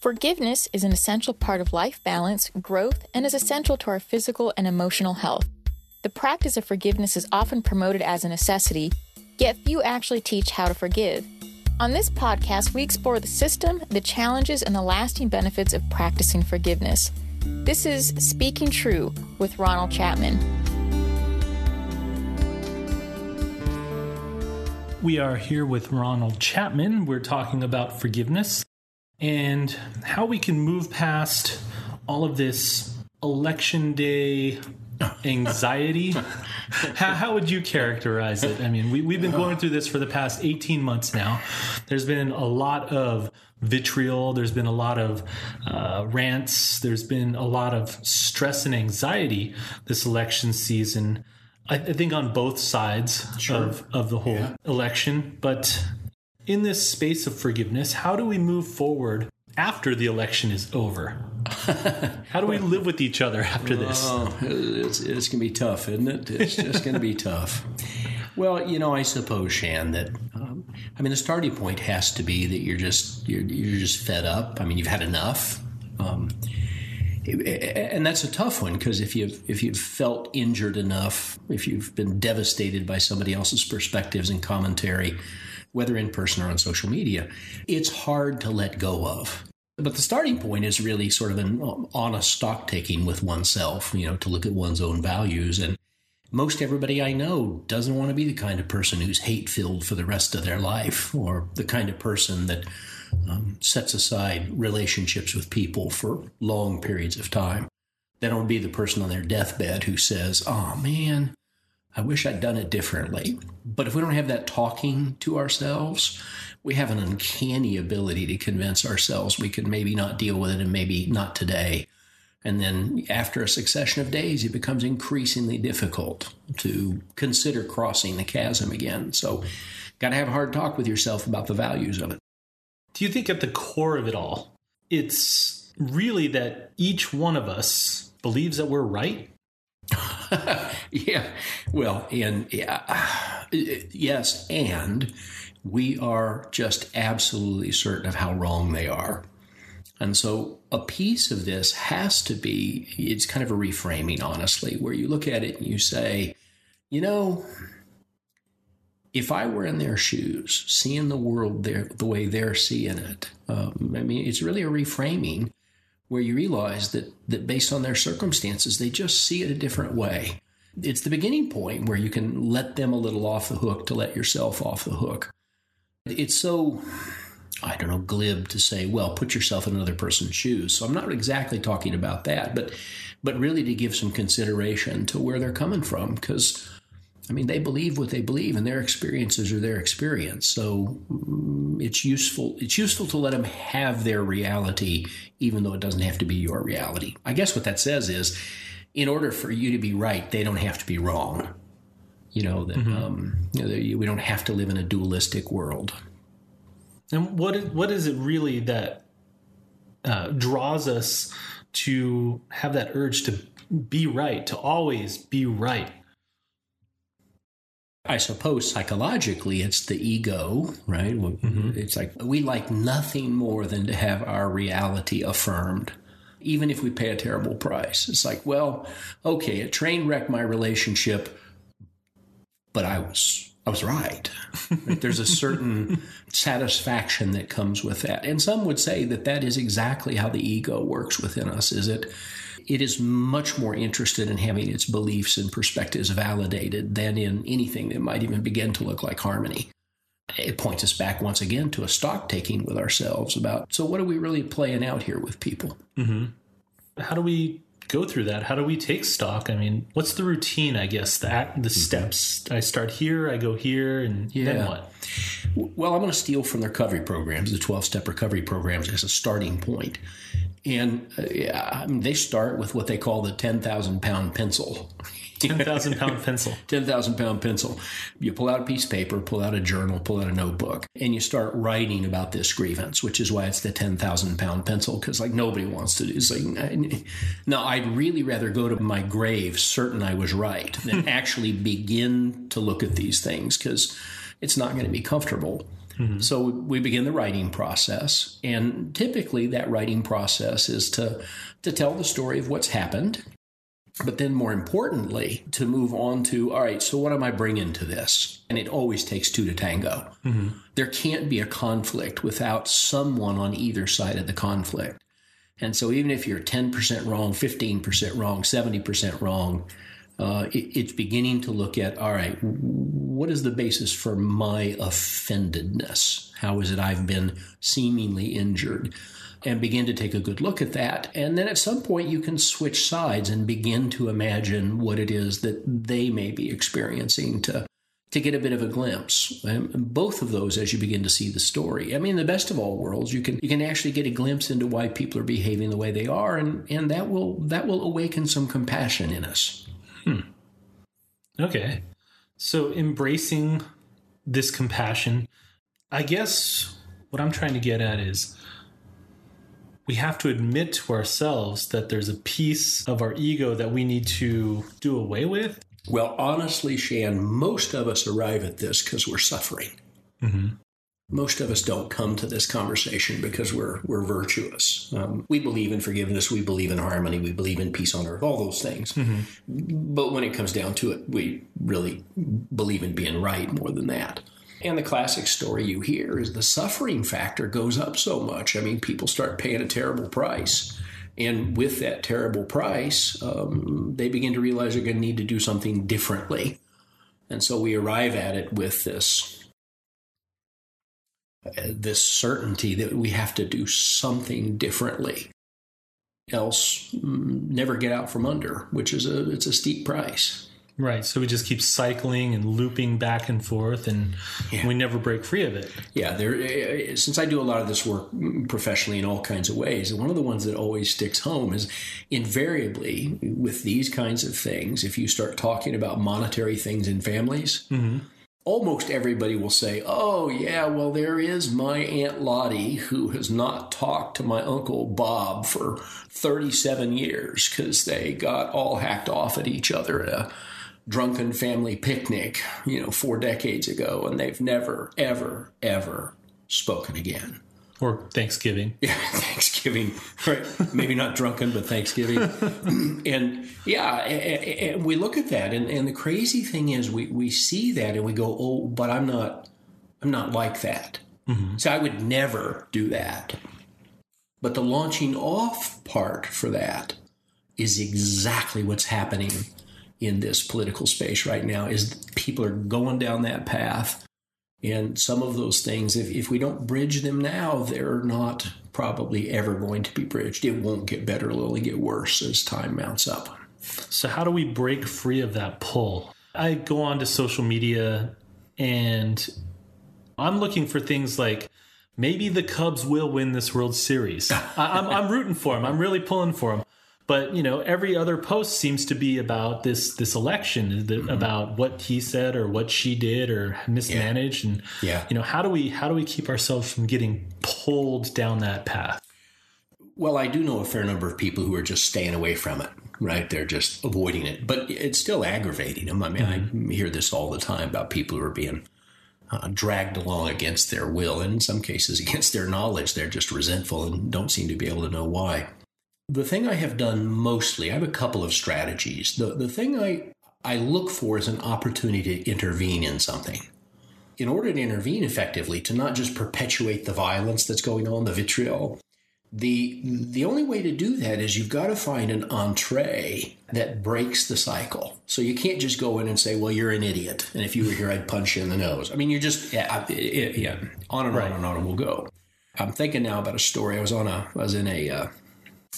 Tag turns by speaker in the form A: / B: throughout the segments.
A: Forgiveness is an essential part of life balance, growth, and is essential to our physical and emotional health. The practice of forgiveness is often promoted as a necessity, yet few actually teach how to forgive. On this podcast, we explore the system, the challenges, and the lasting benefits of practicing forgiveness. This is Speaking True with Ronald Chapman.
B: We are here with Ronald Chapman. We're talking about forgiveness and how we can move past all of this election day anxiety. how, how, would you characterize it? I mean, we, we've been going through this for the past 18 months now. There's been a lot of vitriol, there's been a lot of uh, rants, there's been a lot of stress and anxiety this election season. I, I think on both sides sure. of, of the whole yeah. election. But in this space of forgiveness, how do we move forward after the election is over? How do we live with each other after this?
C: Oh, it's, it's going to be tough, isn't it? It's just going to be tough. Well, you know, I suppose, Shan, that um, I mean, the starting point has to be that you're just you're, you're just fed up. I mean, you've had enough, um, and that's a tough one because if you've if you've felt injured enough, if you've been devastated by somebody else's perspectives and commentary, whether in person or on social media, it's hard to let go of. But the starting point is really sort of an honest stock taking with oneself, you know, to look at one's own values. And most everybody I know doesn't want to be the kind of person who's hate filled for the rest of their life or the kind of person that um, sets aside relationships with people for long periods of time. They don't be the person on their deathbed who says, oh man, I wish I'd done it differently. But if we don't have that talking to ourselves, we have an uncanny ability to convince ourselves we could maybe not deal with it and maybe not today. And then after a succession of days, it becomes increasingly difficult to consider crossing the chasm again. So, got to have a hard talk with yourself about the values of it.
B: Do you think at the core of it all, it's really that each one of us believes that we're right?
C: yeah. Well, and yeah, yes, and we are just absolutely certain of how wrong they are. And so a piece of this has to be it's kind of a reframing, honestly, where you look at it and you say, you know, if I were in their shoes, seeing the world the way they're seeing it, um, I mean, it's really a reframing where you realize that that based on their circumstances, they just see it a different way. It's the beginning point where you can let them a little off the hook to let yourself off the hook. It's so I don't know, glib to say, well, put yourself in another person's shoes. So I'm not exactly talking about that, but but really to give some consideration to where they're coming from because I mean, they believe what they believe, and their experiences are their experience. So it's useful. It's useful to let them have their reality, even though it doesn't have to be your reality. I guess what that says is, in order for you to be right, they don't have to be wrong. You know that mm-hmm. um, you know, we don't have to live in a dualistic world.
B: And what is, what is it really that uh, draws us to have that urge to be right, to always be right?
C: I suppose psychologically it's the ego, right? Mm-hmm. It's like we like nothing more than to have our reality affirmed, even if we pay a terrible price. It's like, well, okay, a train wrecked my relationship, but I was I was right. right? There's a certain satisfaction that comes with that. And some would say that that is exactly how the ego works within us, is it? It is much more interested in having its beliefs and perspectives validated than in anything that might even begin to look like harmony. It points us back once again to a stock taking with ourselves about so, what are we really playing out here with people?
B: Mm-hmm. How do we go through that? How do we take stock? I mean, what's the routine? I guess the the mm-hmm. steps. I start here, I go here, and yeah. then what?
C: Well, I'm going to steal from the recovery programs, the 12 step recovery programs, as a starting point. And uh, yeah, I mean, they start with what they call the 10,000 pound pencil.
B: 10,000 pound pencil.
C: 10,000 pound pencil. You pull out a piece of paper, pull out a journal, pull out a notebook, and you start writing about this grievance, which is why it's the 10,000 pound pencil, because like nobody wants to do It's like, no, I'd really rather go to my grave certain I was right than actually begin to look at these things because it's not going to be comfortable. Mm-hmm. So we begin the writing process, and typically that writing process is to to tell the story of what's happened, but then more importantly to move on to all right. So what am I bringing to this? And it always takes two to tango. Mm-hmm. There can't be a conflict without someone on either side of the conflict. And so even if you're 10% wrong, 15% wrong, 70% wrong, uh, it, it's beginning to look at all right, what is the basis for my offendedness? How is it I've been seemingly injured? And begin to take a good look at that. And then at some point, you can switch sides and begin to imagine what it is that they may be experiencing to to get a bit of a glimpse. And both of those as you begin to see the story. I mean, the best of all worlds, you can you can actually get a glimpse into why people are behaving the way they are, and and that will that will awaken some compassion in us.
B: Hmm. Okay. So embracing this compassion, I guess what I'm trying to get at is we have to admit to ourselves that there's a piece of our ego that we need to do away with.
C: Well, honestly, Shan, most of us arrive at this because we're suffering. Mm-hmm most of us don't come to this conversation because we're we're virtuous. Um, we believe in forgiveness, we believe in harmony, we believe in peace on earth, all those things. Mm-hmm. But when it comes down to it, we really believe in being right more than that. And the classic story you hear is the suffering factor goes up so much. I mean, people start paying a terrible price. And with that terrible price, um, they begin to realize they're going to need to do something differently. And so we arrive at it with this this certainty that we have to do something differently else mm, never get out from under which is a it's a steep price
B: right. So we just keep cycling and looping back and forth and yeah. we never break free of it.
C: Yeah there eh, eh, since i do a lot of this work professionally in all kinds of ways one of the ones that always sticks home is invariably with these kinds of things if you start talking about monetary things in families mm-hmm. almost everybody will say, Oh, yeah, well, there is my Aunt Lottie who has not talked to my Uncle Bob for 37 years because they got all hacked off at each other at a drunken family picnic, you know, four decades ago, and they've never, ever, ever spoken again.
B: Or Thanksgiving.
C: Yeah, Thanksgiving. Right. Maybe not drunken, but Thanksgiving. and yeah, and, and we look at that, and, and the crazy thing is, we, we see that and we go, oh, but I'm not, I'm not like that. Mm-hmm. So I would never do that. But the launching off part for that is exactly what's happening in this political space right now. Is people are going down that path and some of those things, if, if we don't bridge them now, they're not probably ever going to be bridged. It won't get better, it'll only get worse as time mounts up.
B: So, how do we break free of that pull? I go on to social media and I'm looking for things like maybe the Cubs will win this World Series. I, I'm, I'm rooting for them, I'm really pulling for them but you know every other post seems to be about this this election mm-hmm. about what he said or what she did or mismanaged yeah. and yeah. you know how do we how do we keep ourselves from getting pulled down that path
C: well i do know a fair number of people who are just staying away from it right they're just avoiding it but it's still aggravating them i mean mm-hmm. i hear this all the time about people who are being uh, dragged along against their will and in some cases against their knowledge they're just resentful and don't seem to be able to know why the thing I have done mostly, I have a couple of strategies. The, the thing I, I look for is an opportunity to intervene in something. In order to intervene effectively, to not just perpetuate the violence that's going on, the vitriol, the the only way to do that is you've got to find an entree that breaks the cycle. So you can't just go in and say, "Well, you're an idiot," and if you were here, I'd punch you in the nose. I mean, you're just yeah, yeah on and right. on and on, and we'll go. I'm thinking now about a story. I was on a I was in a uh,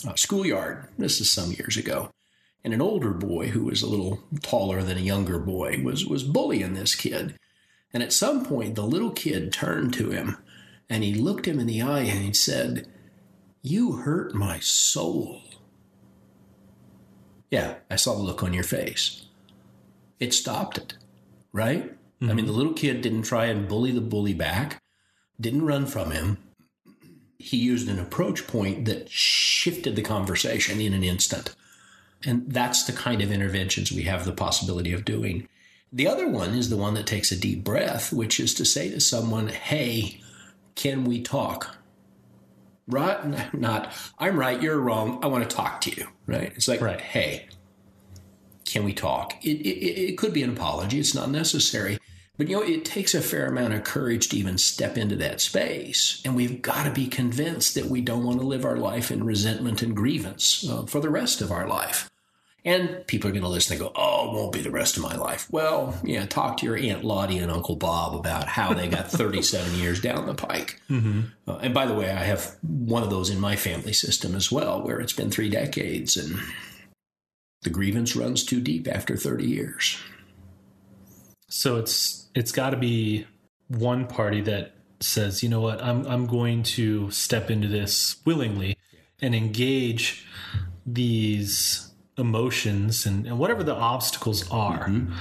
C: uh, schoolyard. This is some years ago. And an older boy who was a little taller than a younger boy was, was bullying this kid. And at some point, the little kid turned to him and he looked him in the eye and he said, You hurt my soul. Yeah, I saw the look on your face. It stopped it, right? Mm-hmm. I mean, the little kid didn't try and bully the bully back, didn't run from him, he used an approach point that shifted the conversation in an instant. And that's the kind of interventions we have the possibility of doing. The other one is the one that takes a deep breath, which is to say to someone, Hey, can we talk? Right? Not, I'm right, you're wrong, I want to talk to you, right? It's like,
B: Right.
C: Hey, can we talk? It, it, it could be an apology, it's not necessary. But you know, it takes a fair amount of courage to even step into that space. And we've got to be convinced that we don't want to live our life in resentment and grievance uh, for the rest of our life. And people are going to listen and go, oh, it won't be the rest of my life. Well, yeah, talk to your Aunt Lottie and Uncle Bob about how they got 37 years down the pike. Uh, and by the way, I have one of those in my family system as well, where it's been three decades and the grievance runs too deep after 30 years.
B: So it's it's got to be one party that says, you know what, I'm I'm going to step into this willingly and engage these emotions and, and whatever the obstacles are. Mm-hmm.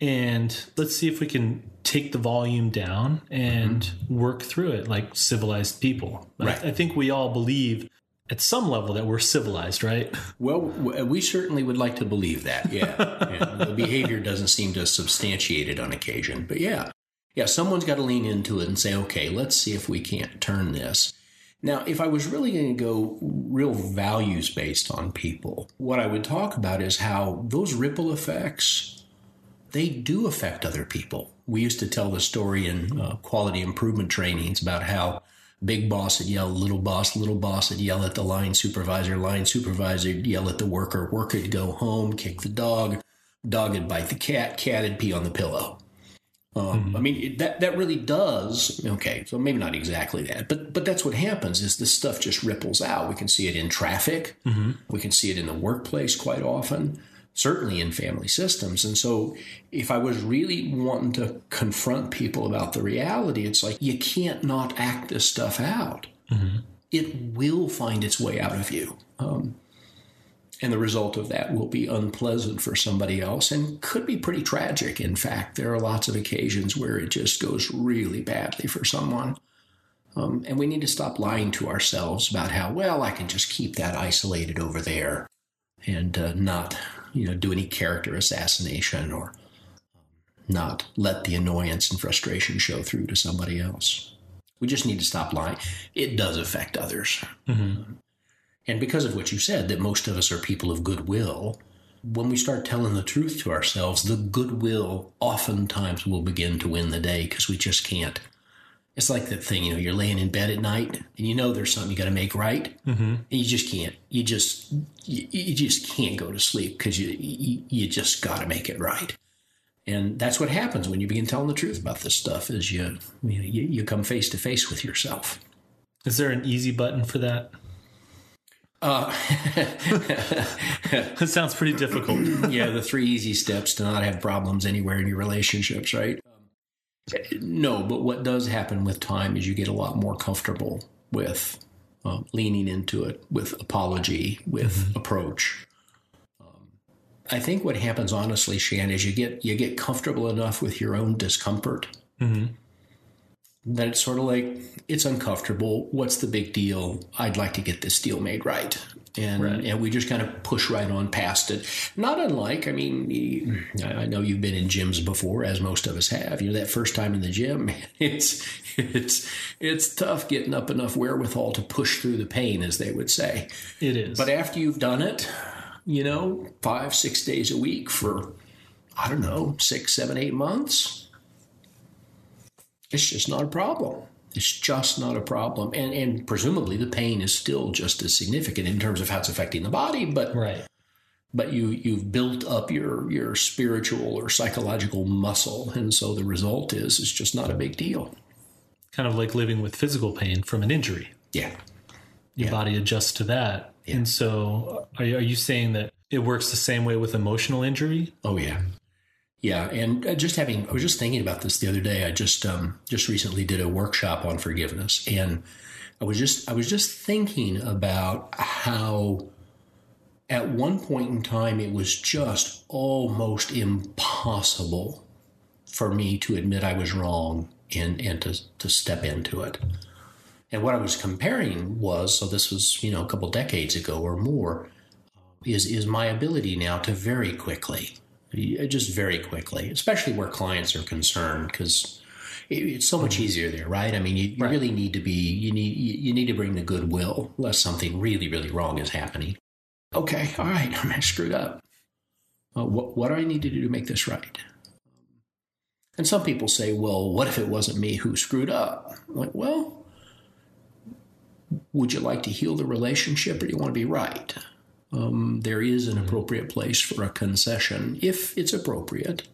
B: And let's see if we can take the volume down and mm-hmm. work through it like civilized people. I- I think we all believe at some level that we're civilized, right?
C: Well, we certainly would like to believe that. Yeah. yeah. The behavior doesn't seem to substantiate it on occasion. But yeah. Yeah, someone's got to lean into it and say, okay, let's see if we can't turn this. Now, if I was really going to go real values based on people, what I would talk about is how those ripple effects, they do affect other people. We used to tell the story in uh, quality improvement trainings about how big boss would yell, little boss, little boss would yell at the line supervisor, line supervisor would yell at the worker, worker would go home, kick the dog, dog would bite the cat, cat would pee on the pillow. Um, I mean it, that that really does okay. So maybe not exactly that, but but that's what happens. Is this stuff just ripples out? We can see it in traffic. We can see it in the workplace quite often. Certainly in family systems. And so, if I was really wanting to confront people about the reality, it's like you can't not act this stuff out. It will find its way out of you. Um, and the result of that will be unpleasant for somebody else and could be pretty tragic. In fact, there are lots of occasions where it just goes really badly for someone. Um, and we need to stop lying to ourselves about how, well, I can just keep that isolated over there and uh, not, you know, do any character assassination or not let the annoyance and frustration show through to somebody else. We just need to stop lying. It does affect others. Mm-hmm. And because of what you said, that most of us are people of goodwill, when we start telling the truth to ourselves, the goodwill oftentimes will begin to win the day because we just can't. It's like that thing, you know, you're laying in bed at night and you know there's something you got to make right, mm-hmm. and you just can't. You just you, you just can't go to sleep because you, you you just got to make it right. And that's what happens when you begin telling the truth about this stuff. Is you you, know, you, you come face to face with yourself.
B: Is there an easy button for that?
C: Uh,
B: It sounds pretty difficult.
C: yeah, the three easy steps to not have problems anywhere in your relationships, right? No, but what does happen with time is you get a lot more comfortable with um, leaning into it, with apology, with approach. Um, I think what happens, honestly, Shan, is you get you get comfortable enough with your own discomfort that it's sort of like it's uncomfortable. What's the big deal? I'd like to get this deal made right. And,
B: Right.
C: and we just kind of push right on past it. Not unlike, I mean, I know you've been in gyms before, as most of us have. You know, that first time in the gym, man, it's it's it's tough getting up enough wherewithal to push through the pain, as they would say.
B: It is.
C: But after you've done it, you know, five, six days a week for, I don't know, six, seven, eight months, it's just not a problem. It's just not a problem. And, and presumably the pain is still just as significant in terms of how it's affecting the body, but
B: right.
C: but you you've built up your your spiritual or psychological muscle, and so the result is it's just not a big deal.
B: Kind of like living with physical pain from an injury.
C: Yeah.
B: Your
C: Yeah.
B: body adjusts to that. And so, are you, are you saying that it works the same way with emotional injury?
C: Oh yeah, yeah. And uh, just having, I was just thinking about this the other day. I just um, just recently did a workshop on forgiveness, and I was just I was just thinking about how at one point in time it was just almost impossible for me to admit I was wrong and and to to step into it. And what I was comparing was so this was you know a couple decades ago or more is is my ability now to very quickly just very quickly, especially where clients are concerned, because it's so much easier there, right? I mean, you, you
B: Right.
C: really need to be you need you you need to bring the goodwill, lest something really really wrong is happening. Okay, all right, I'm screwed up. Uh, what what do I need to do to make this right? And some people say, well, what if it wasn't me who screwed up? I'm like, well, would you like to heal the relationship or do you want to be right? Um, there is an appropriate place for a concession if it's appropriate.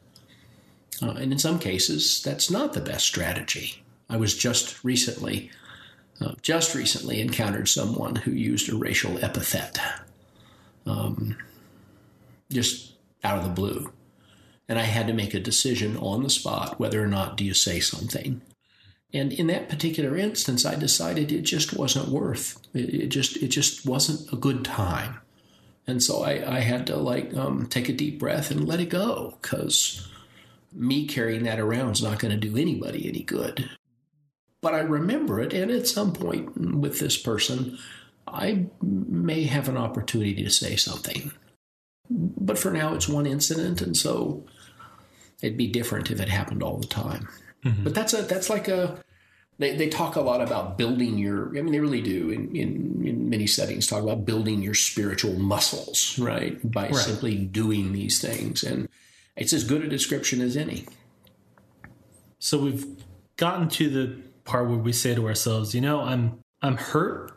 C: Uh, and in some cases, that's not the best strategy. I was just recently, uh, just recently encountered someone who used a racial epithet, um, just out of the blue, and I had to make a decision on the spot whether or not do you say something. And in that particular instance, I decided it just wasn't worth. It, it just it just wasn't a good time, and so I, I had to like um, take a deep breath and let it go because me carrying that around is not going to do anybody any good. But I remember it, and at some point with this person, I may have an opportunity to say something. But for now, it's one incident, and so it'd be different if it happened all the time. But that's a that's like a they, they talk a lot about building your I mean they really do in, in, in many settings talk about building your spiritual muscles, right? By
B: Right.
C: simply doing these things. And it's as good a description as any.
B: So we've gotten to the part where we say to ourselves, you know, I'm I'm hurt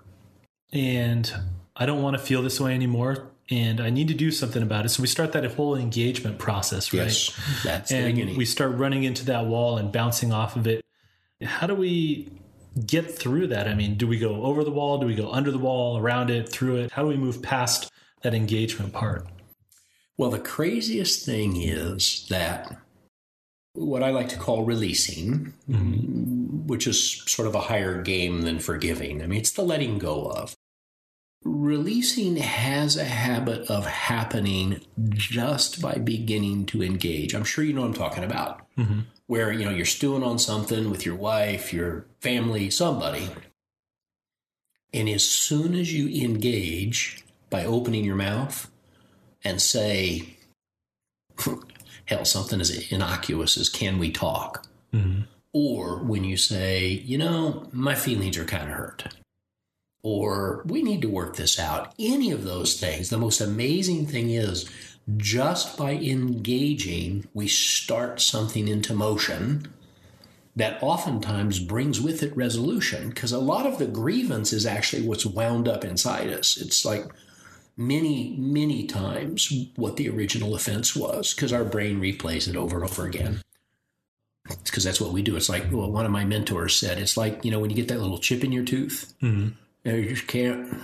B: and I don't want to feel this way anymore and I need to do something about it. So we start that whole engagement process, right?
C: Yes, That's the
B: and
C: beginning.
B: we start running into that wall and bouncing off of it. How do we get through that? I mean, do we go over the wall? Do we go under the wall, around it, through it? How do we move past that engagement part?
C: Well, the craziest thing is that what I like to call releasing, mm-hmm. which is sort of a higher game than forgiving. I mean, it's the letting go of. Releasing has a habit of happening just by beginning to engage. I'm sure you know what I'm talking about. Mm-hmm. Where, you know, you're stewing on something with your wife, your family, somebody. And as soon as you engage by opening your mouth, and say, hell, something as innocuous as can we talk? Mm-hmm. Or when you say, you know, my feelings are kind of hurt. Or we need to work this out. Any of those things. The most amazing thing is just by engaging, we start something into motion that oftentimes brings with it resolution because a lot of the grievance is actually what's wound up inside us. It's like many, many times what the original offense was because our brain replays it over and over again. It's because that's what we do. It's like well, one of my mentors said. It's like you know when you get that little chip in your tooth, mm-hmm. and you just can't,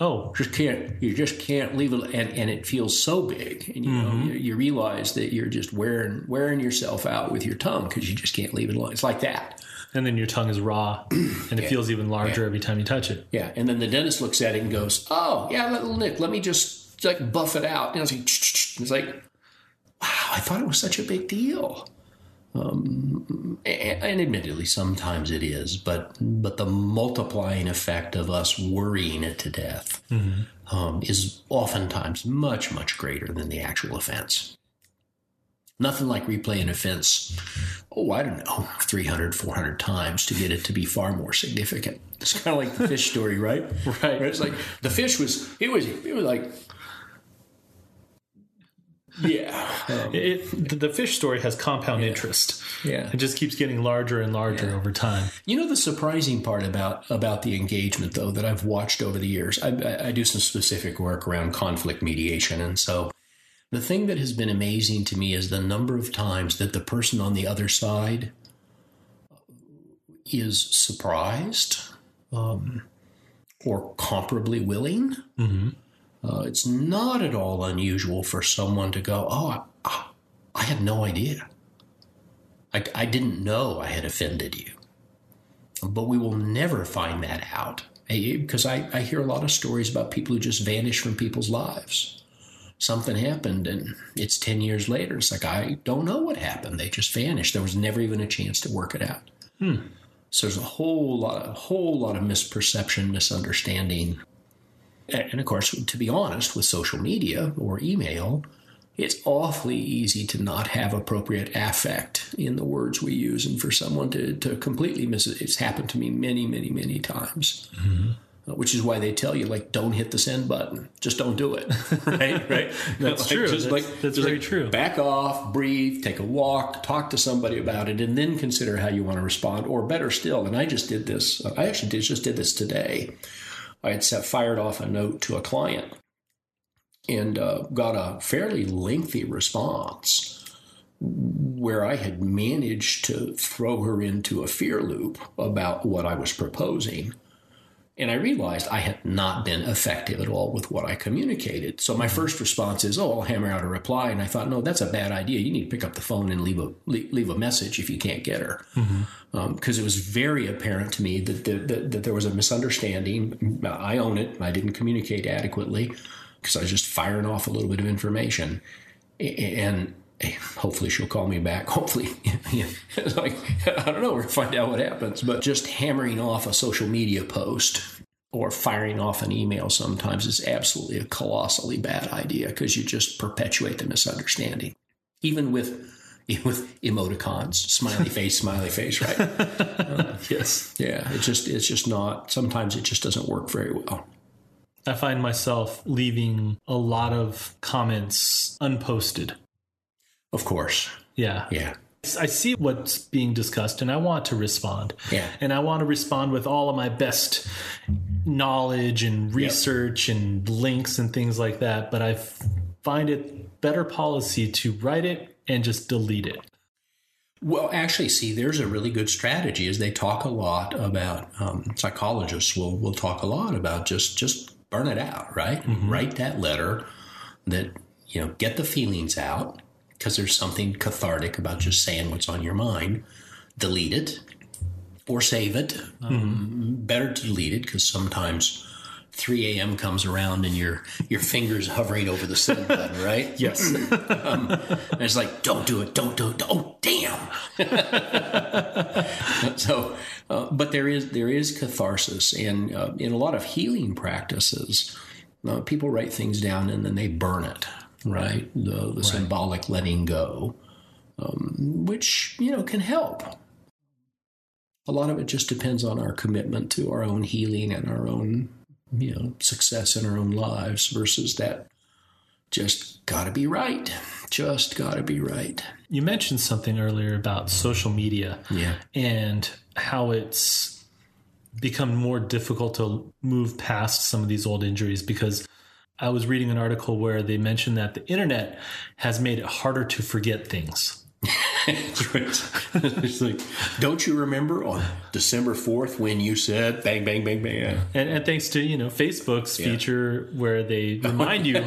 B: Oh,
C: just can't, you just can't leave it, and, and it feels so big, and you know mm-hmm. you, you realize that you're just wearing wearing yourself out with your tongue because you just can't leave it alone. It's like that.
B: and then your tongue is raw and it feels even larger every time you touch it.
C: Yeah, and then the dentist looks at it and goes, "Oh, yeah, little Nick, let me just like buff it out." And it's like, it's like, wow, I thought it was such a big deal. Um, and, admittedly, sometimes it is, but but the multiplying effect of us worrying it to death um, is oftentimes much much greater than the actual offense. Nothing like replaying offense, oh, I don't know, 300, 400 times to get it to be far more significant. It's kind of like the fish story, right?
B: Right.
C: It's like the fish was, it was, it was like, yeah. Um,
B: It, the- the fish story has compound interest.
C: Yeah.
B: It just keeps getting larger and larger over time.
C: You know the surprising part about about the engagement, though, that I've watched over the years. I, I, I do some specific work around conflict mediation, and so the thing that has been amazing to me is the number of times that the person on the other side is surprised um, or comparably willing. Uh, it's not at all unusual for someone to go, "Oh, I, I had no idea. I, I didn't know I had offended you." but we will never find that out Eh, because I, I hear a lot of stories about people who just vanish from people's lives. Something happened and it's 10 years later. It's like, I don't know what happened. They just vanished. There was never even a chance to work it out. So there's a whole lot, a whole lot of misperception, misunderstanding. And of course, to be honest, with social media or email, it's awfully easy to not have appropriate affect in the words we use and for someone to, to completely miss it. It's happened to me many, many, many times. Mm-hmm. Uh, which is why they tell you like don't hit the send button. Just don't do it. Right? Right?
B: That's like, true. just that's, like that's very like, true.
C: back off breathe take a walk talk to somebody about it and then consider how you want to respond. Or better still and i just did this uh, i actually did, just did this today i had fired off a note to a client and uh, got a fairly lengthy response where I had managed to throw her into a fear loop about what I was proposing. And I realized I had not been effective at all with what I communicated. So my first response is, "Oh, I'll hammer out a reply." And I thought, "No, that's a bad idea. You need to pick up the phone and leave a leave a message if you can't get her." Because mm-hmm. um, it was very apparent to me that, that, that there was a misunderstanding. I own it. I didn't communicate adequately because I was just firing off a little bit of information. And hopefully she'll call me back. Hopefully, like I don't know, we're gonna find out what happens. But just hammering off a social media post or firing off an email sometimes is absolutely a colossally bad idea because you just perpetuate the misunderstanding, even with with emoticons, smiley face, smiley face, right?
B: Uh, yes.
C: Yeah, it's just it's just not. Sometimes it just doesn't work very well.
B: I find myself leaving a lot of comments unposted.
C: Of course.
B: Yeah.
C: Yeah.
B: I see what's being discussed and I want to respond.
C: Yeah.
B: And I want to respond with all of my best knowledge and research yep. and links and things like that. But I find it better policy to write it and just delete it.
C: Well, actually, see, there's a really good strategy. Is they talk a lot about um, psychologists will will talk a lot about just just burn it out, right? Mm-hmm. Write that letter that, you know, get the feelings out because there's something cathartic about just saying what's on your mind. Delete it or save it. Um, mm-hmm. Better to delete it because sometimes 3 a.m. comes around and your your fingers hovering over the send button, right?
B: yes. um,
C: and it's like, don't do it, don't do it. Oh, damn. so uh, but there is there is catharsis, and uh, in a lot of healing practices, uh, people write things down and then they burn it. Right, the, the right. symbolic letting go, um, which you know can help. A lot of it just depends on our commitment to our own healing and our own you know success in our own lives versus that just got to be right. Just got to be right.
B: You mentioned something earlier about social media.
C: Yeah.
B: And how it's become more difficult to move past some of these old injuries because I was reading an article where they mentioned that the internet has made it harder to forget things.
C: it's like, don't you remember on December 4th when you said bang, bang, bang, bang?
B: And, and thanks to, you know, Facebook's yeah. feature where they remind you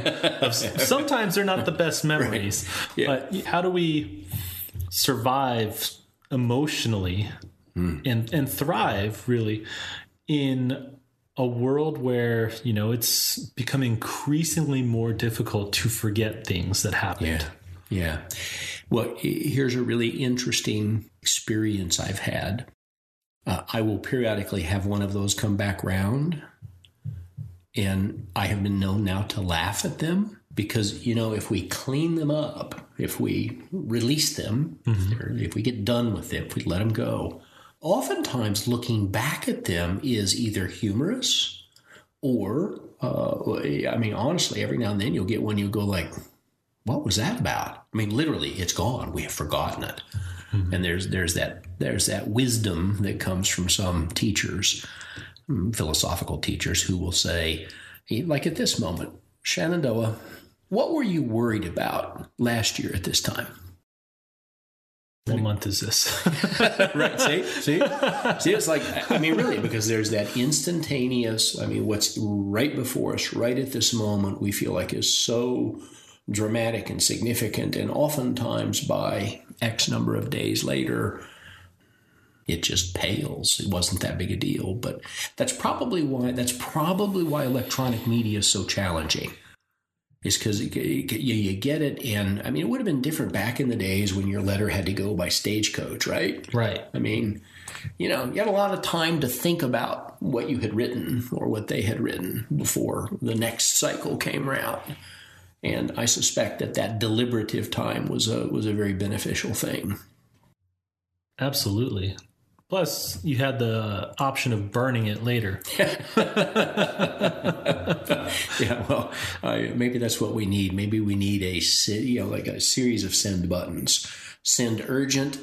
B: of sometimes they're not the best memories. Right. Yeah. But how do we survive emotionally mm. and, and thrive really in a world where, you know, it's become increasingly more difficult to forget things that happened?
C: Yeah. Yeah. Well, here's a really interesting experience I've had. Uh, I will periodically have one of those come back round, and I have been known now to laugh at them because, you know, if we clean them up, if we release them, mm-hmm. if we get done with it, if we let them go, oftentimes looking back at them is either humorous or, uh, I mean, honestly, every now and then you'll get one you go like, what was that about? I mean, literally, it's gone. We have forgotten it. Mm-hmm. And there's there's that there's that wisdom that comes from some teachers, mm, philosophical teachers, who will say, like at this moment, Shenandoah, what were you worried about last year at this time?
B: What month is this?
C: right. See, see, see. It's like I mean, really, because there's that instantaneous. I mean, what's right before us, right at this moment, we feel like is so dramatic and significant, and oftentimes by X number of days later, it just pales. It wasn't that big a deal, but that's probably why that's probably why electronic media is so challenging. Is because you, you get it, and I mean, it would have been different back in the days when your letter had to go by stagecoach, right?
B: Right.
C: I mean, you know, you had a lot of time to think about what you had written or what they had written before the next cycle came around. And I suspect that that deliberative time was a was a very beneficial thing.
B: Absolutely. Plus, you had the option of burning it later.
C: yeah, well, uh, maybe that's what we need. Maybe we need a you know like a series of send buttons. Send urgent.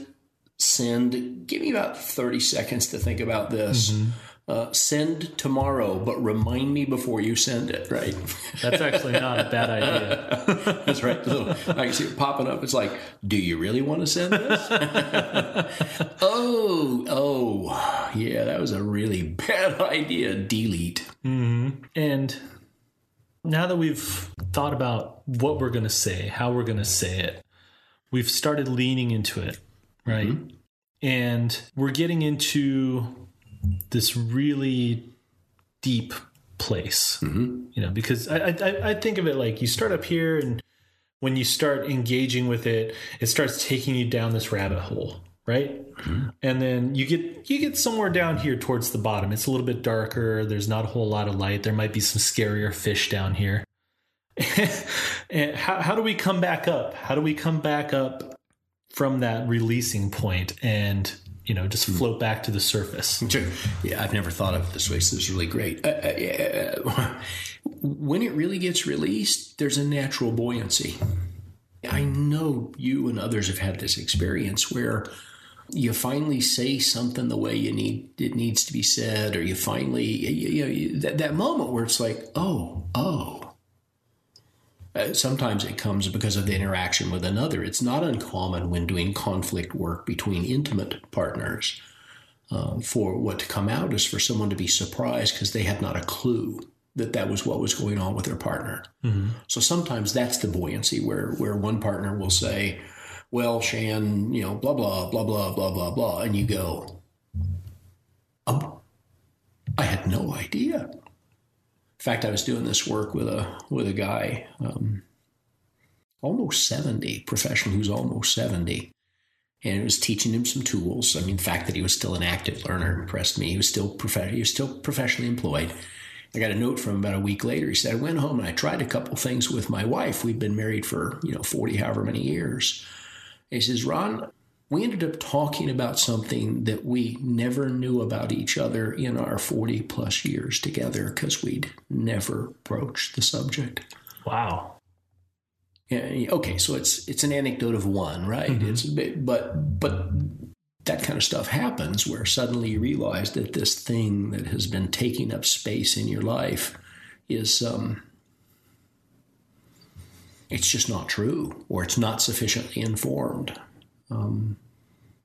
C: Send. Give me about thirty seconds to think about this. Mm-hmm uh, send tomorrow, but remind me before you send it, right?
B: That's actually not a bad idea.
C: That's right. Little, I can see it popping up. It's like, do you really want to send this? oh, oh, yeah, that was a really bad idea. Delete.
B: Mm-hmm. And now that we've thought about what we're going to say, how we're going to say it, we've started leaning into it, right? Mm-hmm. And we're getting into this really deep place. Mm-hmm. You know, because I, I I think of it like you start up here, and when you start engaging with it, it starts taking you down this rabbit hole, right? Mm-hmm. And then you get you get somewhere down here towards the bottom. It's a little bit darker. There's not a whole lot of light. There might be some scarier fish down here. and how how do we come back up? How do we come back up from that releasing point and you know just hmm. float back to the surface.
C: Yeah, I've never thought of it this way. So is really great. Uh, uh, when it really gets released, there's a natural buoyancy. I know you and others have had this experience where you finally say something the way you need it needs to be said, or you finally you, you know that, that moment where it's like, oh, oh, sometimes it comes because of the interaction with another. It's not uncommon when doing conflict work between intimate partners uh, for what to come out is for someone to be surprised because they had not a clue that that was what was going on with their partner. Mm-hmm. So sometimes that's the buoyancy where where one partner will say, "Well, Shan, you know, blah blah blah blah blah blah blah," and you go, um, "I had no idea." Fact, I was doing this work with a with a guy um, almost seventy, professional who's almost seventy, and it was teaching him some tools. I mean, the fact that he was still an active learner impressed me. He was still prof- he was still professionally employed. I got a note from him about a week later. He said, I went home and I tried a couple things with my wife. We've been married for, you know, 40, however many years. He says, Ron, we ended up talking about something that we never knew about each other in our 40 plus years together because we'd never broached the subject.
B: Wow.
C: Yeah, okay, so it's it's an anecdote of one, right? Mm-hmm. It's bit, but but that kind of stuff happens where suddenly you realize that this thing that has been taking up space in your life is um, it's just not true or it's not sufficiently informed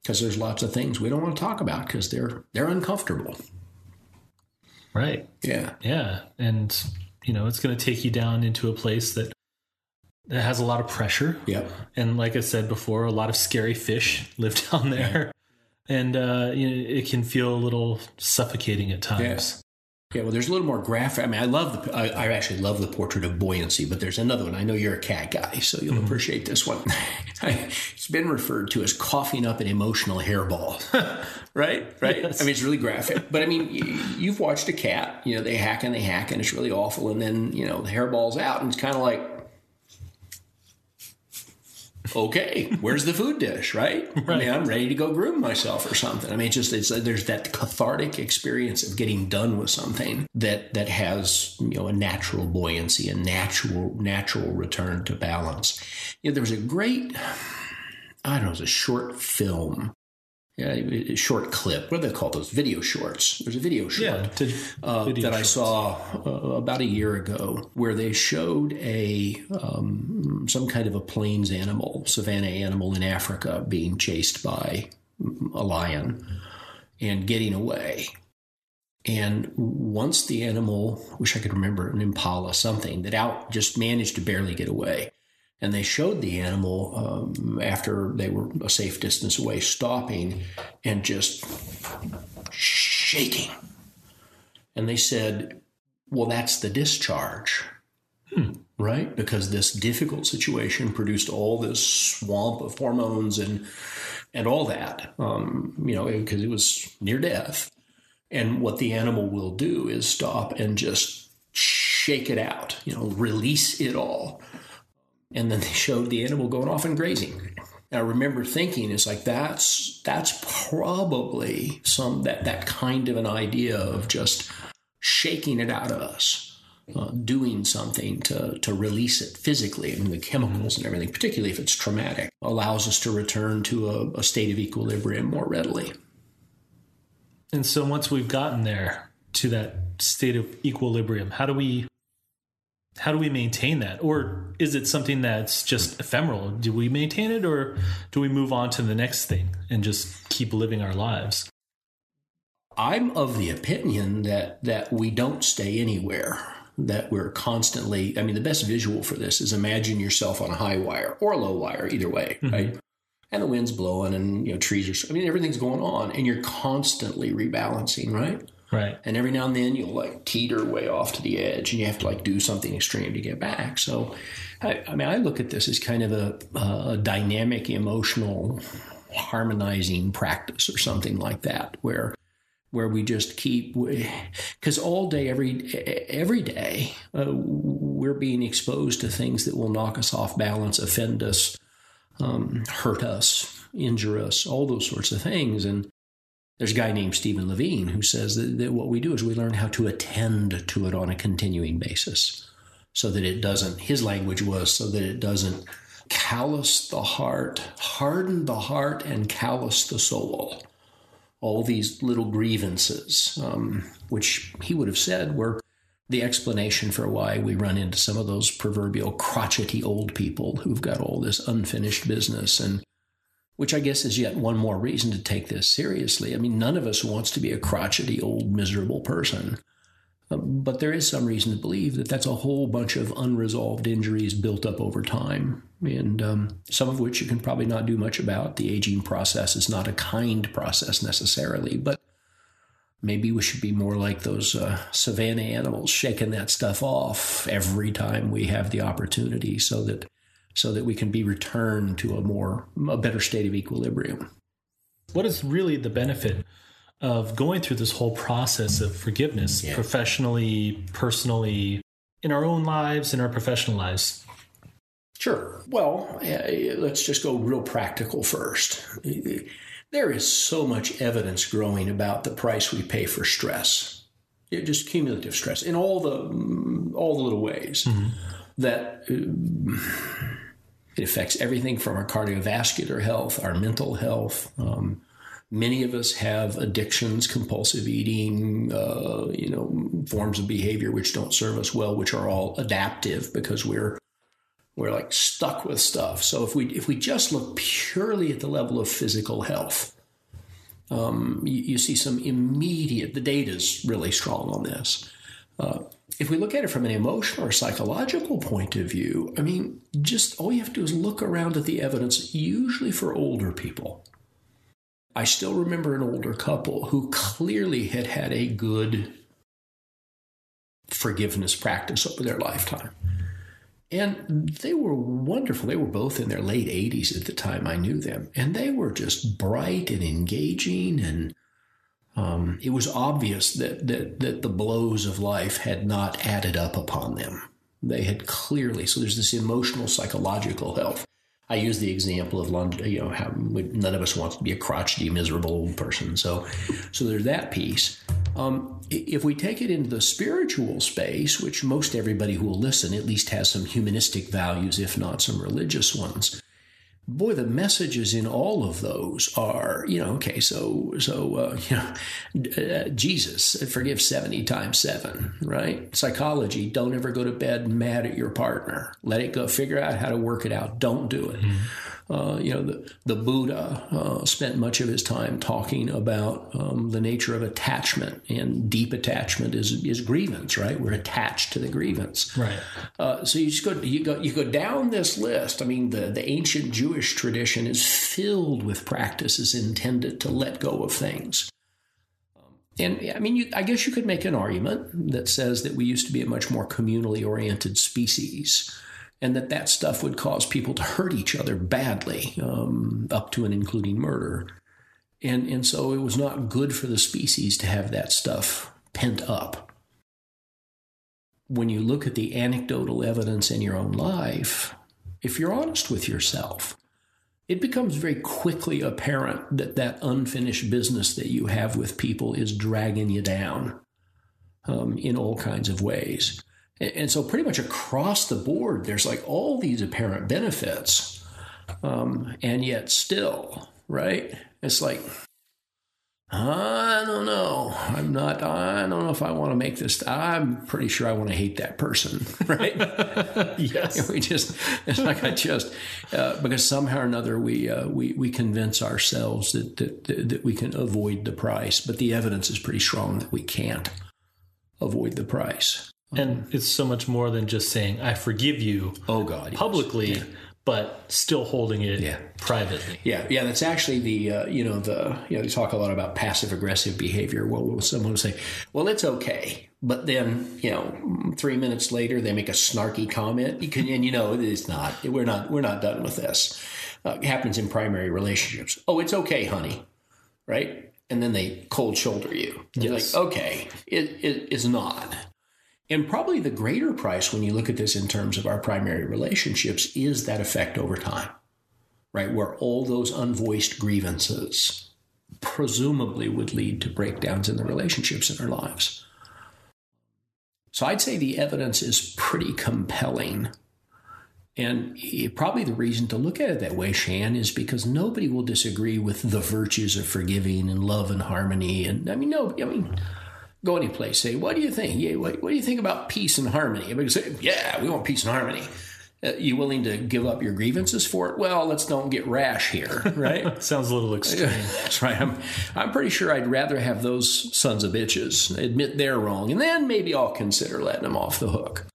C: because there's lots of things we don't want to talk about because they're they're uncomfortable.
B: Right.
C: Yeah.
B: Yeah, and you know it's going to take you down into a place that that has a lot of pressure.
C: Yep.
B: And like I said before, a lot of scary fish live down there. And uh, you know, it can feel a little suffocating at times.
C: Yeah, well, there's a little more graphic. I mean, I love the, I, I, actually love the portrait of buoyancy, but there's another one. I know you're a cat guy, so you'll mm-hmm. appreciate this one. it's been referred to as coughing up an emotional hairball, right? Right. Yes. I mean, it's really graphic, but I mean, you, have watched a cat. You know, they hack and they hack, and it's really awful, and then you know the hairball's out, and it's kind of like okay, where's the food dish, right? right? I mean, I'm ready to go groom myself or something. I mean, it's just it's there's that cathartic experience of getting done with something that that has you know a natural buoyancy, a natural natural return to balance. You know, there was a great I don't know, it was a short film yeah, short clip. What do they call those? Video shorts. There's a video short yeah, to, uh, video that shorts. I saw uh, about a year ago where they showed a um, some kind of a plains animal, savanna animal in Africa, being chased by a lion and getting away. And once the animal, wish I could remember, an impala, something that out just managed to barely get away and they showed the animal um, after they were a safe distance away stopping and just shaking. And they said well that's the discharge. Hmm. right? Because this difficult situation produced all this swamp of hormones and and all that um, you know because it was near death. And what the animal will do is stop and just shake it out you know release it all and then they showed the animal going off and grazing. And I remember thinking, it's like that's that's probably some that that kind of an idea of just shaking it out of us, uh, doing something to to release it physically, I mean the chemicals and everything, particularly if it's traumatic, allows us to return to a, a state of equilibrium more readily.
B: And so once we've gotten there to that state of equilibrium, how do we how do we maintain that? Or is it something that's just ephemeral? Do we maintain it or do we move on to the next thing and just keep living our lives?
C: I'm of the opinion that that we don't stay anywhere that we're constantly i mean the best visual for this is imagine yourself on a high wire or a low wire either way mm-hmm. right? And the wind's blowing and you know trees are i mean everything's going on and you're constantly rebalancing right
B: Right.
C: And every now and then you'll like teeter way off to the edge and you have to like do something extreme to get back. So, I, I mean, I look at this as kind of a, a dynamic, emotional, harmonizing practice or something like that, where where we just keep because all day every every day uh, we're being exposed to things that will knock us off balance offend us um, hurt us injure us all those sorts of things and there's a guy named Stephen Levine who says that, that what we do is we learn how to attend to it on a continuing basis so that it doesn't, his language was so that it doesn't callous the heart, harden the heart, and callous the soul. All these little grievances, um, which he would have said were the explanation for why we run into some of those proverbial crotchety old people who've got all this unfinished business and which I guess is yet one more reason to take this seriously. I mean, none of us wants to be a crotchety, old, miserable person. Um, but there is some reason to believe that that's a whole bunch of unresolved injuries built up over time, and um, some of which you can probably not do much about. The aging process is not a kind process necessarily, but maybe we should be more like those uh, savanna animals, shaking that stuff off every time we have the opportunity so that so that we can be returned to a more a better state of equilibrium.
B: What is really the benefit of going through this whole process of forgiveness yeah. professionally, personally, in our own lives, in our professional lives?
C: Sure. Well, let's just go real practical first. There is so much evidence growing about the price we pay for stress, just cumulative stress in all the all the little ways mm-hmm. that. Uh, it affects everything from our cardiovascular health, our mental health. Um, many of us have addictions, compulsive eating, uh, you know, forms of behavior which don't serve us well, which are all adaptive because we're we're like stuck with stuff. So if we if we just look purely at the level of physical health, um, you, you, see some immediate. The data is really strong on this. Uh, if we look at it from an emotional or psychological point of view, I mean, just all you have to do is look around at the evidence, usually for older people. I still remember an older couple who clearly had had a good forgiveness practice over their lifetime. And they were wonderful. They were both in their late 80s at the time I knew them. And they were just bright and engaging and um, it was obvious that, that that the blows of life had not added up upon them. They had clearly so there's this emotional psychological health. I use the example of London, you know how none of us wants to be a crotchety, miserable old person. So, so there's that piece. Um, if we take it into the spiritual space, which most everybody who will listen at least has some humanistic values, if not some religious ones, boy, the messages in all of those are, you know, okay, so, so, uh, you know, uh, Jesus, forgive 70 times seven, right? Psychology, don't ever go to bed mad at your partner. Let it go, figure out how to work it out. Don't do it. Mm-hmm. Uh, you know, the, the Buddha uh, spent much of his time talking about um, the nature of attachment, and deep attachment is, is grievance, right? We're attached to the grievance.
B: Right.
C: Uh, so you just go, you go, you go down this list. I mean, the, the ancient Jewish tradition is filled with practices intended to let go of things. Um, and I mean, you, I guess you could make an argument that says that we used to be a much more communally oriented species and that that stuff would cause people to hurt each other badly, um, up to and including murder. And, and so it was not good for the species to have that stuff pent up. When you look at the anecdotal evidence in your own life, if you're honest with yourself, it becomes very quickly apparent that that unfinished business that you have with people is dragging you down um, in all kinds of ways. And, so, pretty much across the board, there's like all these apparent benefits, um, and yet still, right? It's like I don't know. I'm not. I don't know if I want to make this. I'm pretty sure I want to hate that person, right?
B: yes.
C: We just. It's like I just uh, because somehow or another we uh, we we convince ourselves that, that that we can avoid the price, but the evidence is pretty strong that we can't avoid the price.
B: And it's so much more than just saying "I forgive you."
C: Oh God,
B: publicly. Yes. Yeah but still holding it
C: yeah.
B: privately.
C: Yeah, yeah, that's actually the uh, you know the you know they talk a lot about passive aggressive behavior. Well, someone will say, "Well, it's okay," but then you know three minutes later they make a snarky comment. You can and you know it's not. We're not. We're not done with this. Uh, it happens in primary relationships. Oh, it's okay, honey, right? And then they cold shoulder you. Yes. Like, okay, it, it is not. And probably the greater price when you look at this in terms of our primary relationships is that effect over time, right? Where all those unvoiced grievances presumably would lead to breakdowns in the relationships in our lives. So I'd say the evidence is pretty compelling. And probably the reason to look at it that way, Shan, is because nobody will disagree with the virtues of forgiving and love and harmony. And I mean, no, I mean, go any place, say, "What do you think? Yeah, what, what, do you think about peace and harmony?" Everybody say, "Yeah, we want peace and harmony." Uh, you willing to give up your grievances for it? Well, let's don't get rash here, right?
B: Sounds a little extreme.
C: That's right. I'm, I'm pretty sure I'd rather have those sons of bitches admit they're wrong, and then maybe I'll consider letting them off the hook.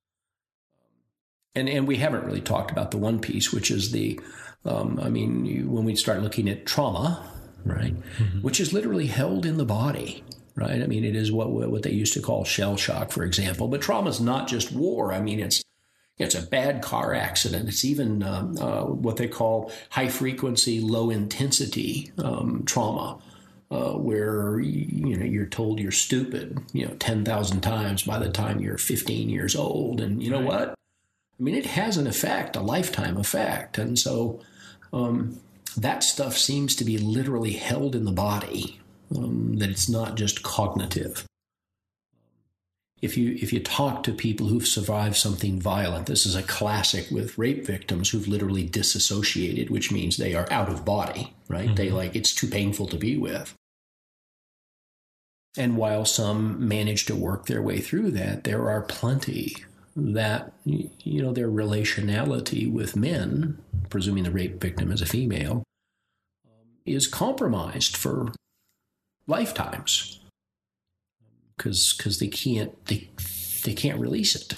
C: And and we haven't really talked about the one piece, which is the, um, I mean, when we start looking at trauma, right, mm-hmm. which is literally held in the body right? I mean, it is what what they used to call shell shock, for example. But trauma is not just war. I mean, it's it's a bad car accident. It's even um, uh, what they call high frequency, low intensity um, trauma, uh, where you know you're told you're stupid, you know, ten thousand times by the time you're 15 years old, and you know right. what? I mean, it has an effect, a lifetime effect, and so. Um, that stuff seems to be literally held in the body um, that it's not just cognitive. If you if you talk to people who've survived something violent, this is a classic with rape victims who've literally disassociated, which means they are out of body, right? Mm-hmm. They like it's too painful to be with. And while some manage to work their way through that, there are plenty that you know their relationality with men, presuming the rape victim is a female, is compromised for lifetimes because because they can't they they can't release it.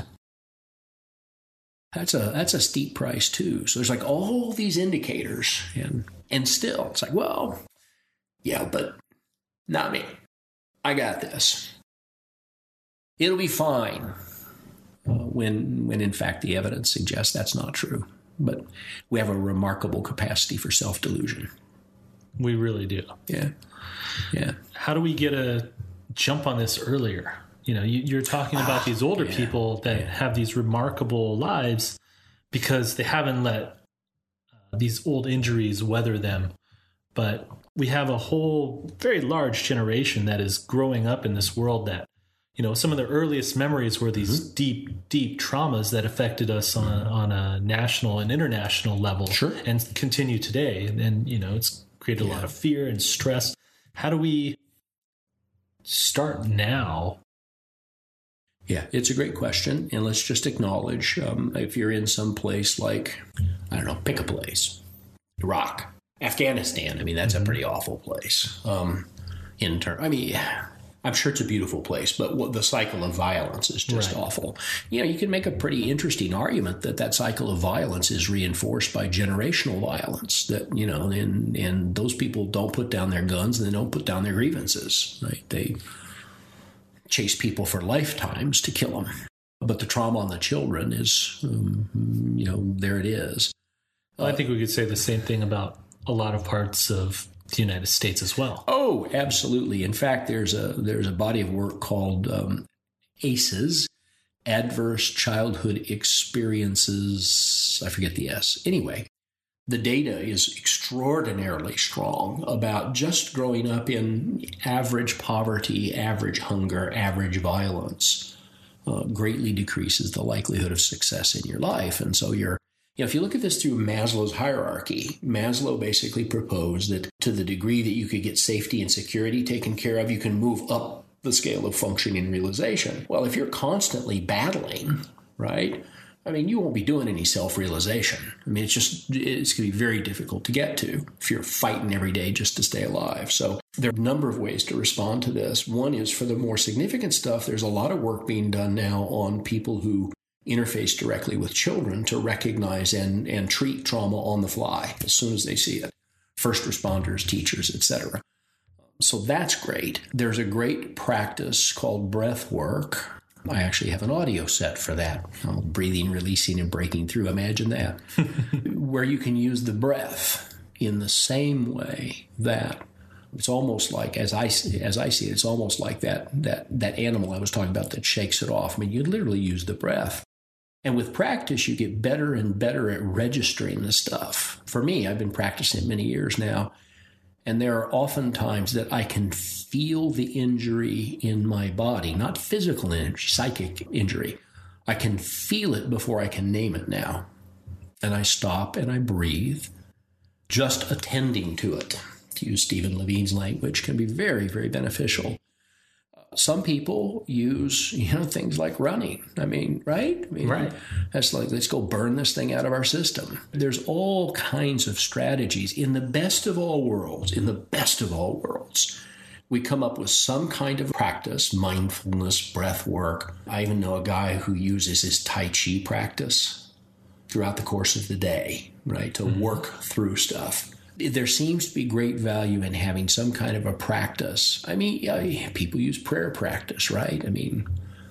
C: That's a that's a steep price too. So there's like all these indicators, and and still it's like, well, yeah, but not me. I got this. It'll be fine. Uh, when when in fact the evidence suggests that's not true. But we have a remarkable capacity for self delusion.
B: We really do.
C: Yeah. Yeah.
B: How do we get a jump on this earlier? You know, you, are talking about these older yeah. people that yeah. have these remarkable lives because they haven't let uh, these old injuries weather them. But we have a whole very large generation that is growing up in this world that you know some of the earliest memories were these mm-hmm. deep deep traumas that affected us on on a national and international level
C: sure.
B: and continue today and, and you know it's created a yeah. lot of fear and stress how do we start now?
C: Yeah, it's a great question. And let's just acknowledge um, if you're in some place like, I don't know, pick a place, Iraq, Afghanistan. I mean, that's a mm-hmm. pretty awful place. Um, in turn, I mean, I'm sure it's a beautiful place, but what, the cycle of violence is just right. awful. You know, you can make a pretty interesting argument that that cycle of violence is reinforced by generational violence. That you know, and and those people don't put down their guns and they don't put down their grievances. Right? They chase people for lifetimes to kill them. But the trauma on the children is, um, you know, there it is.
B: Well, I think we could say the same thing about a lot of parts of the United States as well.
C: Oh, absolutely. In fact, there's a there's a body of work called um, ACEs, adverse childhood experiences. I forget the S. Anyway, the data is extraordinarily strong about just growing up in average poverty, average hunger, average violence uh, greatly decreases the likelihood of success in your life. And so you're you know, if you look at this through Maslow's hierarchy, Maslow basically proposed that to the degree that you could get safety and security taken care of, you can move up the scale of functioning and realization. Well, if you're constantly battling, right? I mean, you won't be doing any self realization. I mean, it's just, it's going to be very difficult to get to if you're fighting every day just to stay alive. So, there are a number of ways to respond to this. One is for the more significant stuff, there's a lot of work being done now on people who interface directly with children to recognize and, and treat trauma on the fly as soon as they see it. First responders, teachers, etc. So that's great. There's a great practice called breath work. I actually have an audio set for that. breathing, releasing, and breaking through. Imagine that. Where you can use the breath in the same way that it's almost like as I as I see it, it's almost like that that that animal I was talking about that shakes it off. I mean, you literally use the breath. And with practice, you get better and better at registering the stuff. For me, I've been practicing many years now, and there are often times that I can feel the injury in my body, not physical injury, psychic injury. I can feel it before I can name it now. And I stop and I breathe, just attending to it. To use Stephen Levine's language can be very, very beneficial some people use you know things like running. I mean right? I mean,
B: right.
C: that's like let's go burn this thing out of our system. There's all kinds of strategies in the best of all worlds in the best of all worlds. We come up with some kind of practice mindfulness breath work. I even know a guy who uses his tai chi practice throughout the course of the day right to mm-hmm. work through stuff there seems to be great value in having some kind of a practice. I mean, yeah, people use prayer practice, right? I mean,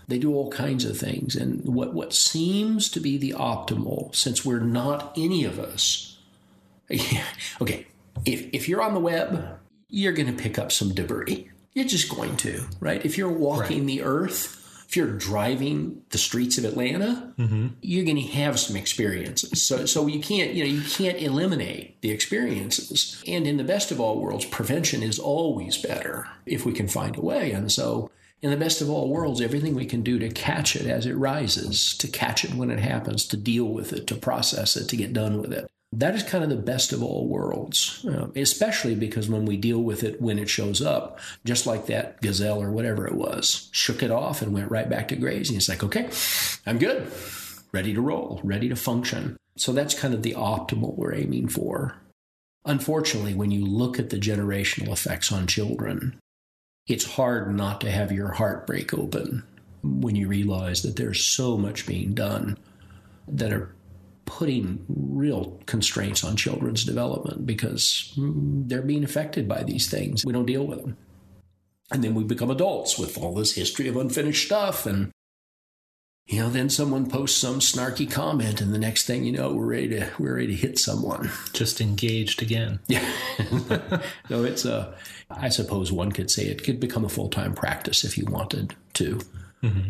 C: they do all kinds of things. And what, what seems to be the optimal, since we're not any of us, okay, if, if you're on the web, you're going to pick up some debris. You're just going to, right? If you're walking right. the earth, if you're driving the streets of Atlanta, mm-hmm. you're going to have some experiences. So, so you can't, you know, you can't eliminate the experiences. And in the best of all worlds, prevention is always better if we can find a way. And so, in the best of all worlds, everything we can do to catch it as it rises, to catch it when it happens, to deal with it, to process it, to get done with it that is kind of the best of all worlds, uh, especially because when we deal with it when it shows up, just like that gazelle or whatever it was, shook it off and went right back to grazing. It's like, okay, I'm good, ready to roll, ready to function. So that's kind of the optimal we're aiming for. Unfortunately, when you look at the generational effects on children, it's hard not to have your heart break open when you realize that there's so much being done that are putting real constraints on children's development because they're being affected by these things. We don't deal with them. And then we become adults with all this history of unfinished stuff. And, you know, then someone posts some snarky comment, and the next thing you know, we're ready to, we're ready to hit someone.
B: Just engaged again.
C: Yeah. no, it's a, I suppose one could say it could become a full time practice if you wanted to. Mm-hmm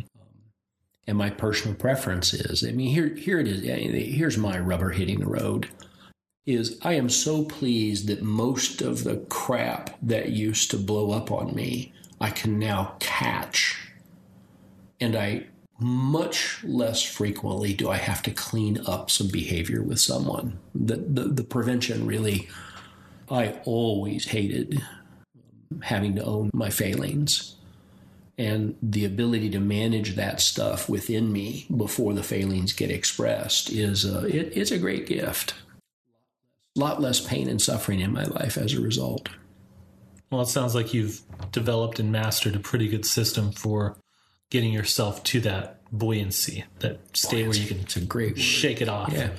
C: and my personal preference is i mean here here it is here's my rubber hitting the road is i am so pleased that most of the crap that used to blow up on me i can now catch. And i much less frequently do i have to clean up some behavior with someone. The, the, the prevention really i always hated having to own my failings and the ability to manage that stuff within me before the failings get expressed is a, it, it's a great gift. A lot less pain and suffering in my life as a result.
B: Well, it sounds like you've developed and mastered a pretty good system for getting yourself to that buoyancy, that state where you can
C: it's a great
B: shake it off.
C: Yeah.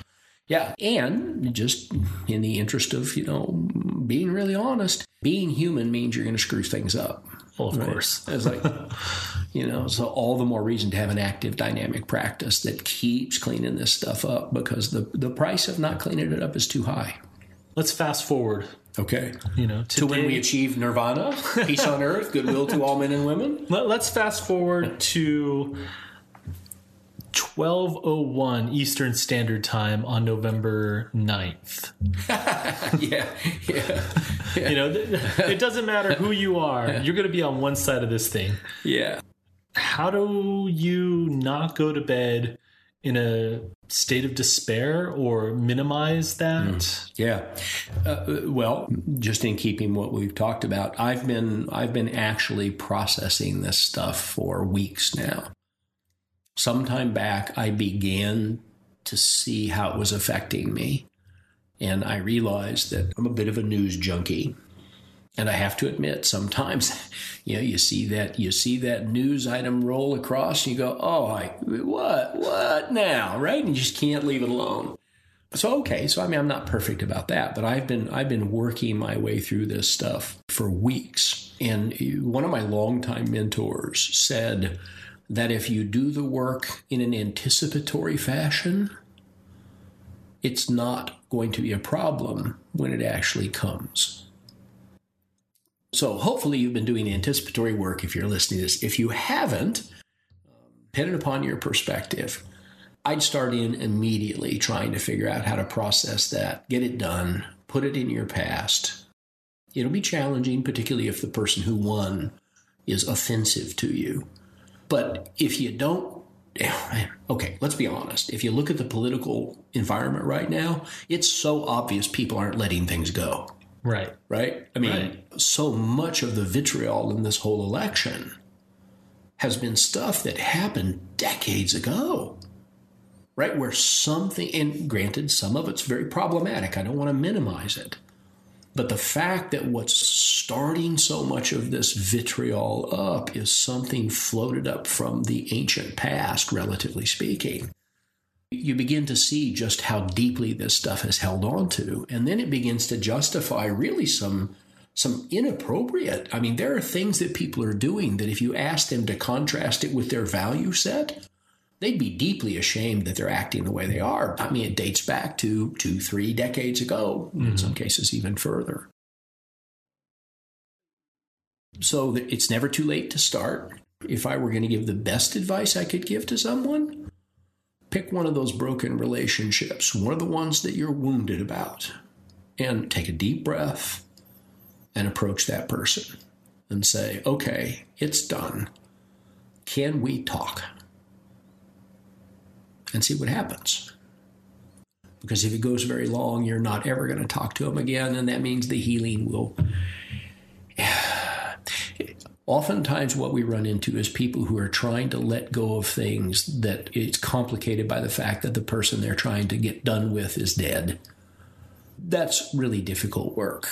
C: Yeah. And just in the interest of, you know, being really honest, being human means you're going to screw things up.
B: Well, of right? course.
C: It's like, you know, so all the more reason to have an active dynamic practice that keeps cleaning this stuff up because the, the price of not cleaning it up is too high.
B: Let's fast forward.
C: Okay.
B: You know,
C: today, to when we achieve nirvana, peace on earth, goodwill to all men and women.
B: Let, let's fast forward to 1201 Eastern Standard Time on November 9th.
C: yeah, yeah,
B: yeah. You know, it doesn't matter who you are, you're going to be on one side of this thing.
C: Yeah.
B: How do you not go to bed in a state of despair or minimize that? Mm,
C: yeah. Uh, well, just in keeping what we've talked about, I've been I've been actually processing this stuff for weeks now. Sometime back I began to see how it was affecting me. And I realized that I'm a bit of a news junkie. And I have to admit, sometimes, you know, you see that you see that news item roll across, and you go, "Oh, I, what, what now?" Right? And you just can't leave it alone. So okay, so I mean, I'm not perfect about that, but I've been I've been working my way through this stuff for weeks. And one of my longtime mentors said that if you do the work in an anticipatory fashion, it's not going to be a problem when it actually comes. So hopefully you've been doing anticipatory work if you're listening to this. If you haven't, depending upon your perspective, I'd start in immediately trying to figure out how to process that, get it done, put it in your past. It'll be challenging, particularly if the person who won is offensive to you. But if you don't, okay, let's be honest. If you look at the political environment right now, it's so obvious people aren't letting things go.
B: Right.
C: Right? I mean, right. so much of the vitriol in this whole election has been stuff that happened decades ago. Right? Where something, and granted, some of it's very problematic. I don't want to minimize it. But the fact that what's starting so much of this vitriol up is something floated up from the ancient past, relatively speaking you begin to see just how deeply this stuff has held on to. And then it begins to justify really some some inappropriate. I mean, there are things that people are doing that if you ask them to contrast it with their value set, they'd be deeply ashamed that they're acting the way they are. I mean, it dates back to two, three decades ago, mm-hmm. in some cases, even further. So it's never too late to start. If I were going to give the best advice I could give to someone, pick one of those broken relationships, one of the ones that you're wounded about, and take a deep breath and approach that person and say, okay, it's done. Can we talk? And see what happens. Because if it goes very long, you're not ever going to talk to them again, and that means the healing will oftentimes what we run into is people who are trying to let go of things that it's complicated by the fact that the person they're trying to get done with is dead. That's really difficult work,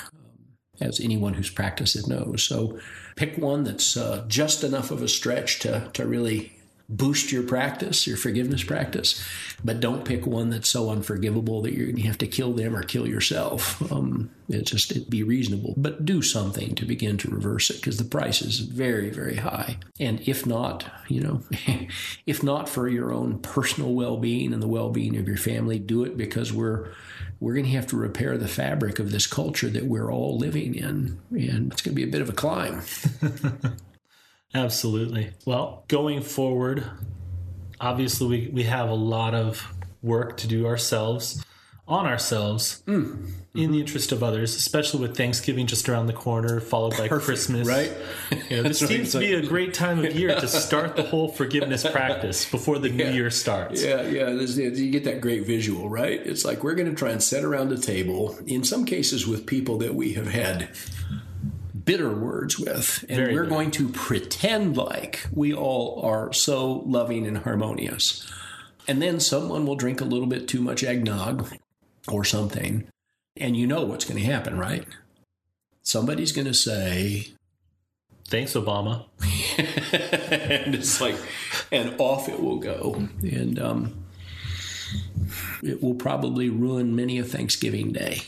C: as anyone who's practiced it knows. So pick one that's uh, just enough of a stretch to, to really boost your practice, your forgiveness practice, but don't pick one that's so unforgivable that you're going to have to kill them or kill yourself. Um, just it be reasonable, but do something to begin to reverse it because the price is very, very high. And if not, you know, if not for your own personal well-being and the well-being of your family, do it because we're we're going to have to repair the fabric of this culture that we're all living in, and it's going to be a bit of a climb.
B: Absolutely. Well, going forward, obviously we, we have a lot of work to do ourselves on ourselves mm. in the interest of others, especially with Thanksgiving just around the corner, followed by Perfect, Christmas.
C: Right?
B: You know, this seems to be a great time of year to start the whole forgiveness practice before the yeah. new year starts.
C: Yeah, yeah. you get that great visual, right? It's like we're going to try and sit around a table, in some cases with people that we have had bitter words with. And Very we're going to pretend like we all are so loving and harmonious. And then someone will drink a little bit too much eggnog or something. And you know what's going to happen, right? Somebody's going to say,
B: Thanks, Obama.
C: and it's like, and off it will go. And um, it will probably ruin many a Thanksgiving day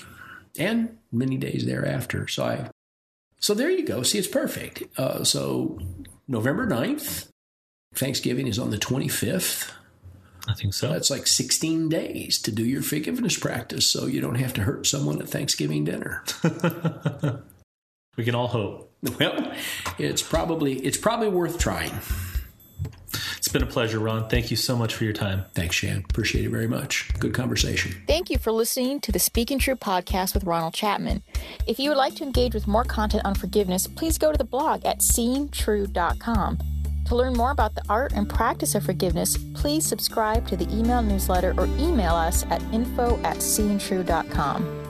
C: and many days thereafter. So I so there you go. See, it's perfect. Uh, so November 9th, Thanksgiving is on the 25th.
B: I think so.
C: That's like 16 days to do your forgiveness practice so you don't have to hurt someone at Thanksgiving dinner.
B: we can all hope.
C: Well, it's probably it's probably worth trying.
B: It's been a pleasure, Ron. Thank you so much for your time.
C: Thanks, Shan. Appreciate it very much. Good conversation.
A: Thank you for listening to the Seeing True podcast with Ronald Chapman. If you would like to engage with more content on forgiveness, please go to the blog at seeingtrue.com. To learn more about the art and practice of forgiveness, please subscribe to the email newsletter or email us at info at seeingtrue.com.